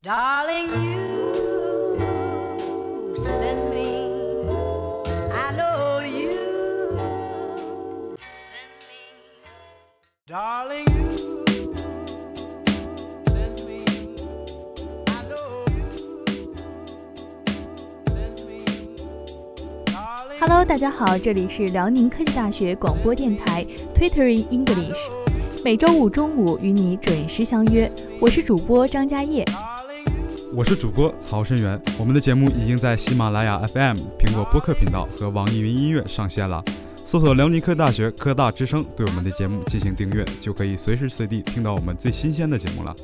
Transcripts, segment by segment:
Darling, you send me. I know you send me. Darling, you send me. I know you send me. Darling, Hello，大家好，这里是辽宁科技大学广播电台 Twittering English，每周五中午与你准时相约，我是主播张嘉业。我是主播曹申元，我们的节目已经在喜马拉雅 FM、苹果播客频道和网易云音乐上线了。搜索辽宁科技大学科大之声，对我们的节目进行订阅，就可以随时随地听到我们最新鲜的节目了。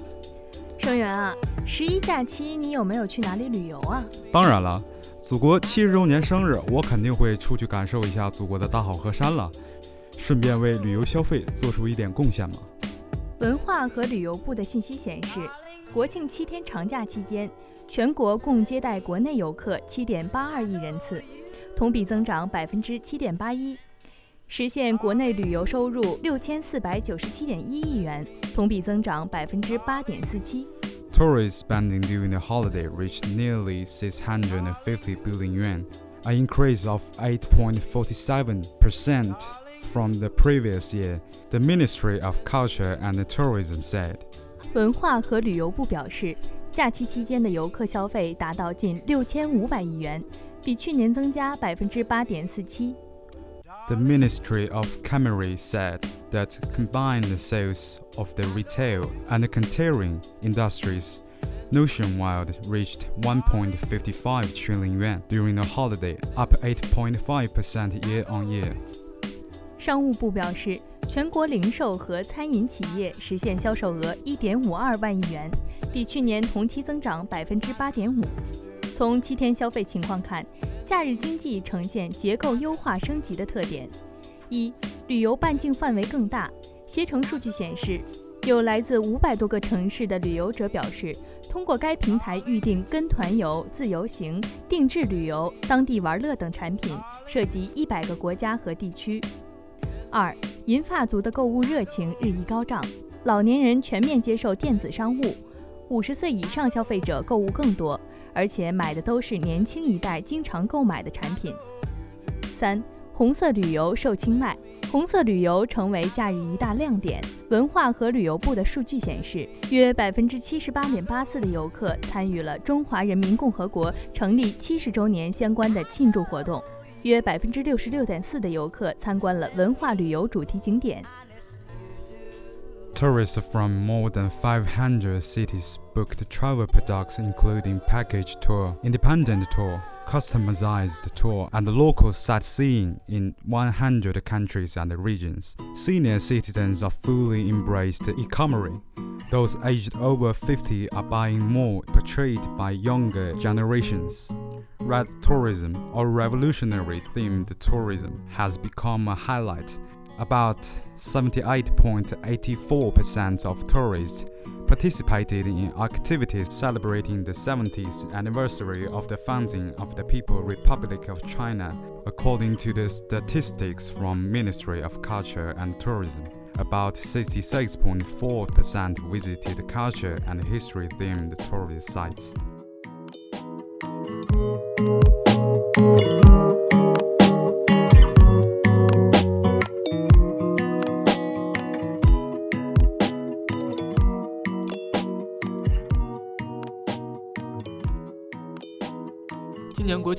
生源啊，十一假期你有没有去哪里旅游啊？当然了，祖国七十周年生日，我肯定会出去感受一下祖国的大好河山了，顺便为旅游消费做出一点贡献嘛。文化和旅游部的信息显示，国庆七天长假期间，全国共接待国内游客七点八二亿人次，同比增长百分之七点八一，实现国内旅游收入六千四百九十七点一亿元，同比增长百分之八点四七。Tourist spending during the holiday reached nearly 650 billion yuan, an increase of 8.47% from the previous year, the Ministry of Culture and Tourism said. 文化和旅游部表示，假期期间的游客消费达到近六千五百亿元，比去年增加百分之八点四七。 The Ministry of Commerce said that combined sales of the retail and catering industries nationwide reached 1.55 trillion yuan during the holiday, up 8.5% year on year. 商务部表示， 全国零售和餐饮企业实现销售额一点五二万亿元，比去年同期增长百分之八点五。从七天消费情况看，假日经济呈现结构优化升级的特点。一、旅游半径范围更大。携程数据显示，有来自五百多个城市的旅游者表示，通过该平台预订跟团游、自由行、定制旅游、当地玩乐等产品，涉及一百个国家和地区。二、银发族的购物热情日益高涨，老年人全面接受电子商务，五十岁以上消费者购物更多，而且买的都是年轻一代经常购买的产品。三、红色旅游受青睐，红色旅游成为假日一大亮点。文化和旅游部的数据显示，约百分之七十八点八四的游客参与了中华人民共和国成立七十周年相关的庆祝活动。约百分之六十六点四的游客参观了文化旅游主题景点。 Tourists from more than 500 cities booked travel products including package tour, independent tour, customized tour, and local sightseeing in 100 countries and regions. Senior citizens are fully embraced e-commerce. Those aged over 50 are buying more, portrayed by younger generations. Red tourism, or revolutionary themed tourism, has become a highlight. About 78.84% of tourists participated in activities celebrating the 70th anniversary of the founding of the People Republic of China, according to the statistics from Ministry of Culture and Tourism. About 66.4% visited culture and history themed tourist sites.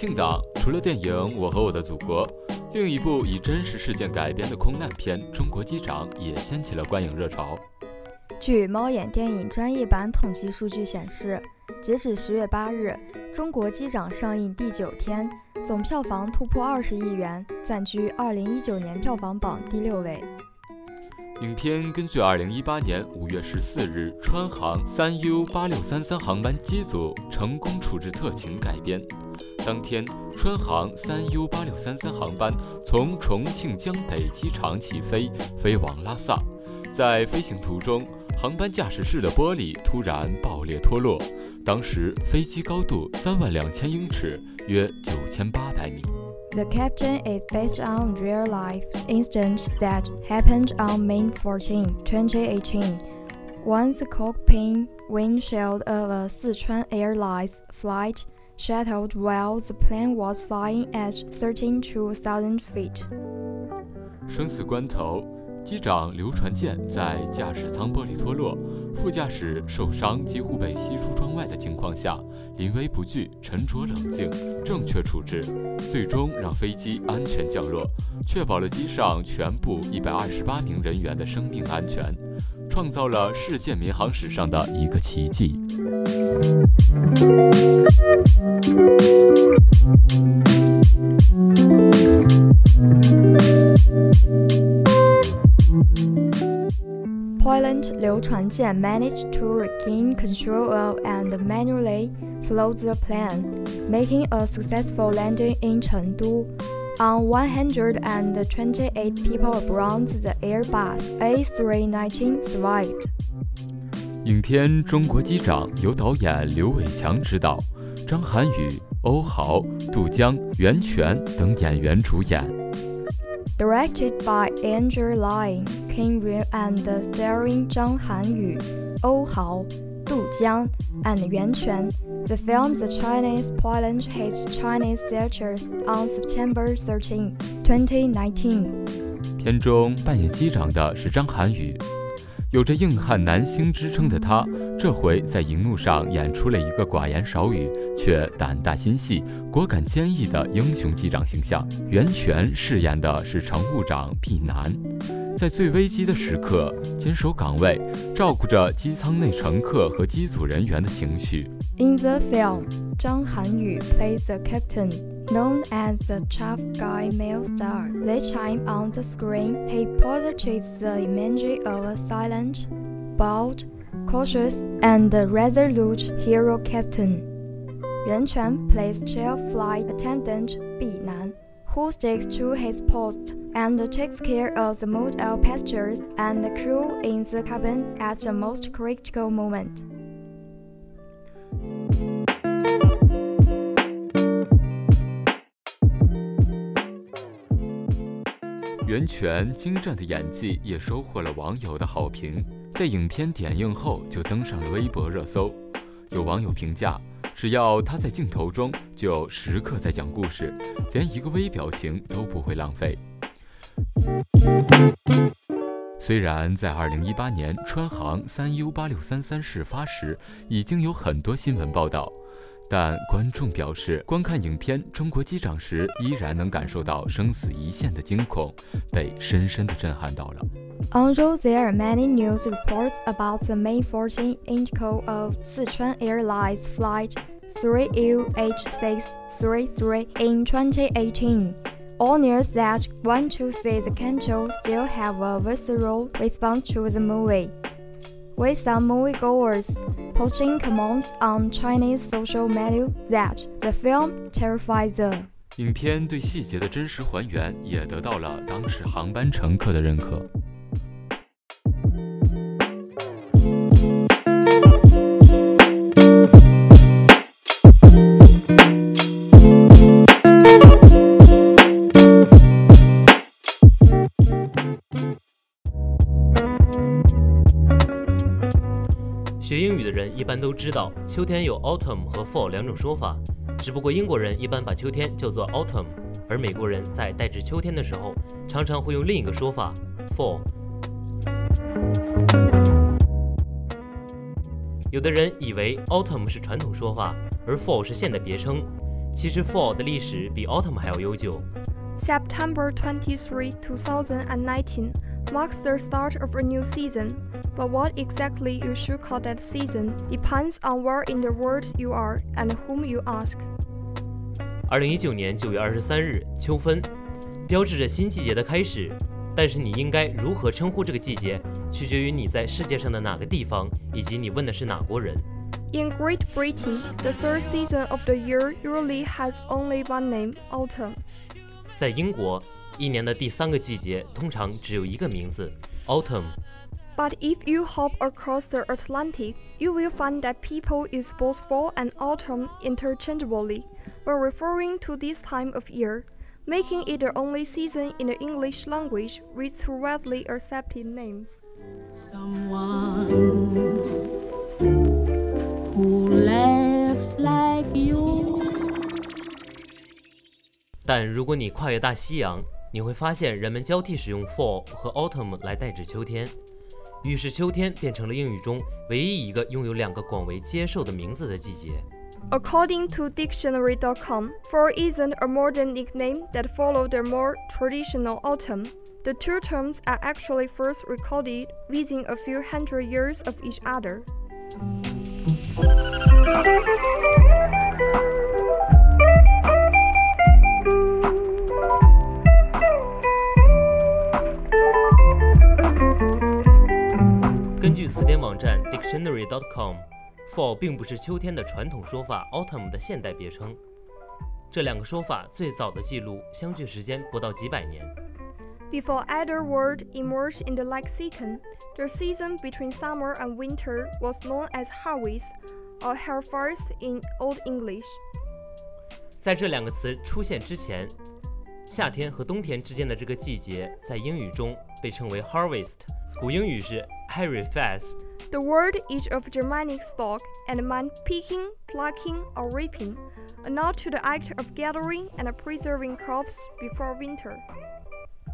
庆档，除了电影《我和我的祖国》，另一部以真实事件改编的空难片《中国机长》也掀起了观影热潮。据猫眼电影专业版统计数据显示，截止十月八日，《中国机长》上映第九天，总票房突破二十亿元，暂居二零一九年票房榜第六位。影片根据二零一八年五月十四日川航三 U 八六三三航班机组成功处置特情改编。当天，川航 3U8633 航班从重庆江北机场起飞，飞往拉萨。在飞行途中，航班驾驶室的玻璃突然爆裂脱落，当时飞机高度3万两千英尺，约9800米。The captain is based on real life incident that happened on May 14, 2018, once the cockpit windshield of a Sichuan Airlines flight shattered while the plane was flying at 13,000 feet. 生死关头，机长刘传健在驾驶舱玻璃脱落、副驾驶受伤几乎被吸出窗外的情况下，临危不惧、沉着冷静、正确处置，最终让飞机安全降落，确保了机上全部一百二十八名人员的生命安全，创造了世界民航史上的一个奇迹。Pilot Liu Chuanjian managed to regain control of and manually flew the plane, making a successful landing in Chengdu. On 128 people aboard the Airbus A319 survived. 影片《中国机长》由导演刘伟强执导， 张涵予、欧豪、杜江、袁泉等演员主演。Directed by Andrew Lin, King Yuan and starring Zhang Hanyu, Oh Hao, Du Jiang, and Yuan Quan, the film The Chinese Pilot hit Chinese theaters on September 13, 2019. 片中扮演机长的是张涵予，有着硬汉男星之称的他，这回在荧幕上演出了一个寡言少语却胆大心细、果敢坚毅的英雄机长形象。袁泉饰演的是乘务长毕南，在最危机的时刻坚守岗位，照顾着机舱内乘客和机组人员的情绪。In the film, 张涵予 plays the captain, known as the tough guy male star. This time on the screen, he portrays the image of a silent, bold, cautious, and resolute hero captain. Yuan Quan plays chief flight attendant Bi Nan, who sticks to his post and takes care of the mood of passengers and the crew in the cabin at the most critical moment. 袁泉精湛的演技也收获了网友的好评，在影片点映后就登上了微博热搜。有网友评价，只要他在镜头中，就时刻在讲故事，连一个微表情都不会浪费。虽然在二零一八年川航三 U 八六三三事发时，已经有很多新闻报道。但观众表示，观看影片《中国机长》时，依然能感受到生死一线的惊恐，被深深地震撼到了。 Although there are many news reports about the May 14 indigo of Sichuan Airlines Flight 3UH633 in 2018, all news that want to see the cameo still have a visceral response to the movie. With some moviegoers posting comments on Chinese social media that the film terrifies them. 影片对细节的真实还原，也得到了当时航班乘客的认可。 学英语的人一般都知道，秋天有 autumn 和 fall 两种说法，只不过英国人一般把秋天叫做 autumn，而美国人在代指秋天的时候，常常会用另一个说法 fall。有的人以为 autumn 是传统说法，而 fall 是现代别称。其实 fall 的历史比 autumn 还要悠久。September twenty three two thousand and nineteen marks the start of a new season, but what exactly you should call that season depends on where in the world you are and whom you ask. 二零一九年九月二十三日，秋分，标志着新季节的开始。但是你应该如何称呼这个季节，取决于你在世界上的哪个地方，以及你问的是哪国人。 In Great Britain, the third season of the year usually has only one name, autumn. 在英国， 一年的第三个季节通常只有一个名字，autumn。 But if you hop across the Atlantic, you will find that people use both fall and autumn interchangeably when referring to this time of year, making it the only season in the English language with two widely accepted names. someone who laughs like you. 但如果你跨越大西洋， 你会发现人们交替使用 fall 和 autumn 来代指秋天，于是秋天变成了英语中唯一一个拥有两个广为接受的名字的季节。 According to dictionary.com, fall isn't a modern nickname that followed the more traditional autumn. The two terms are actually first recorded within a few hundred years of each other. 网站 dictionary.com，fall 并不是秋天的传统说法 autumn 的现代别称。这两个说法最早的记录相距时间不到几百年。Before either word emerged in the lexicon, the season between summer and winter was known as harvest or harvest in Old English. 在这两个词出现之前，夏天和冬天之间的这个季节在英语中被称为 harvest，古英语是 harvest。The word is of Germanic stock and meant picking, plucking, or reaping, a nod to the act of gathering and preserving crops before winter.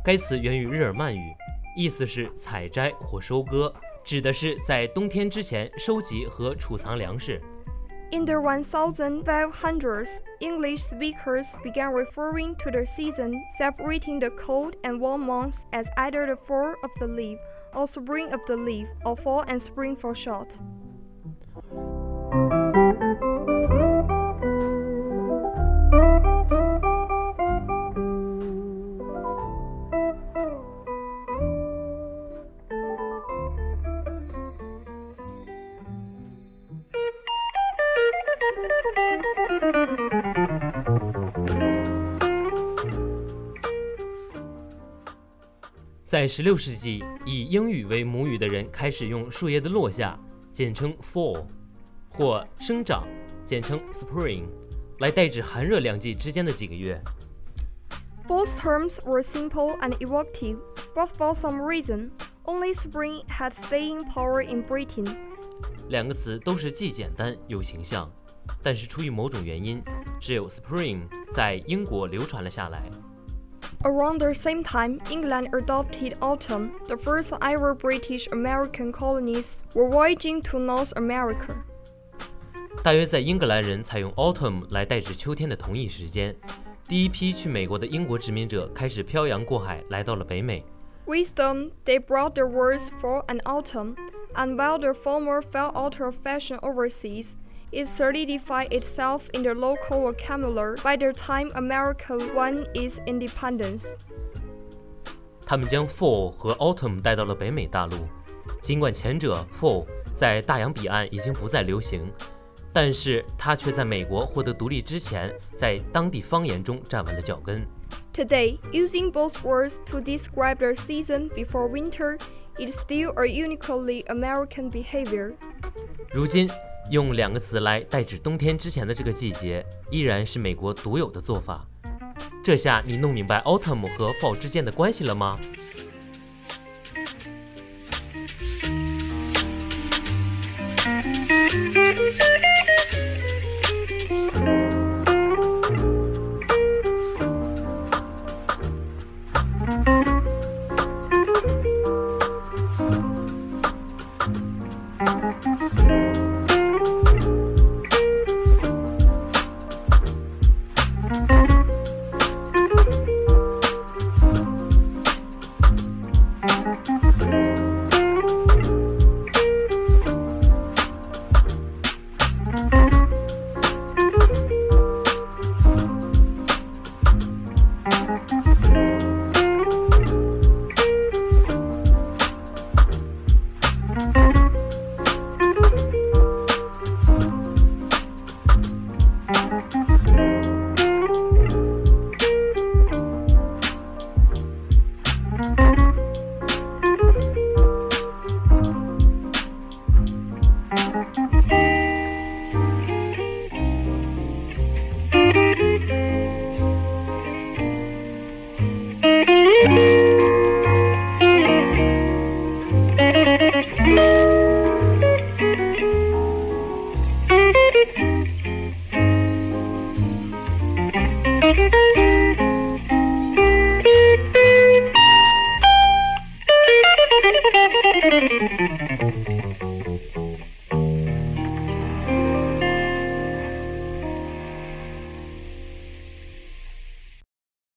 该词源于日耳曼语，意思是采摘或收割，指的是在冬天之前收集和储藏粮食。 In the 1500s, English speakers began referring to the season separating the cold and warm months as either the fall of the leaf or spring of the leaf, or fall and spring for short. 在16世纪，以英语为母语的人开始用树叶的落下，简称 fall，或生长，简称 spring，来代指寒热两季之间的几个月。Both terms were simple and evocative, but for some reason, only spring had staying power in Britain. 两个词都是既简单又形象，但是出于某种原因，只有 spring 在英国流传了下来。Around the same time, England adopted autumn. The first ever British American colonies were voyaging to North America. 大约在英格兰人采用 autumn 来代指秋天的同一时间，第一批去美国的英国殖民者开始漂洋过海来到了北美。 With them, they brought the words fall and autumn, and while the former fell out of fashion overseas, it solidified itself in the local vocabulary by the time America won its independence. 他们将 fall 和 autumn 带到了北美大陆。尽管前者 fall 在大洋彼岸已经不再流行，但是它却在美国获得独立之前，在当地方言中站稳了脚跟。 Today, using both words to describe the season before winter is still a uniquely American behavior. 如今， 用两个词来代指冬天之前的这个季节，依然是美国独有的做法。这下你弄明白 autumn 和 fall 之间的关系了吗？Thank you.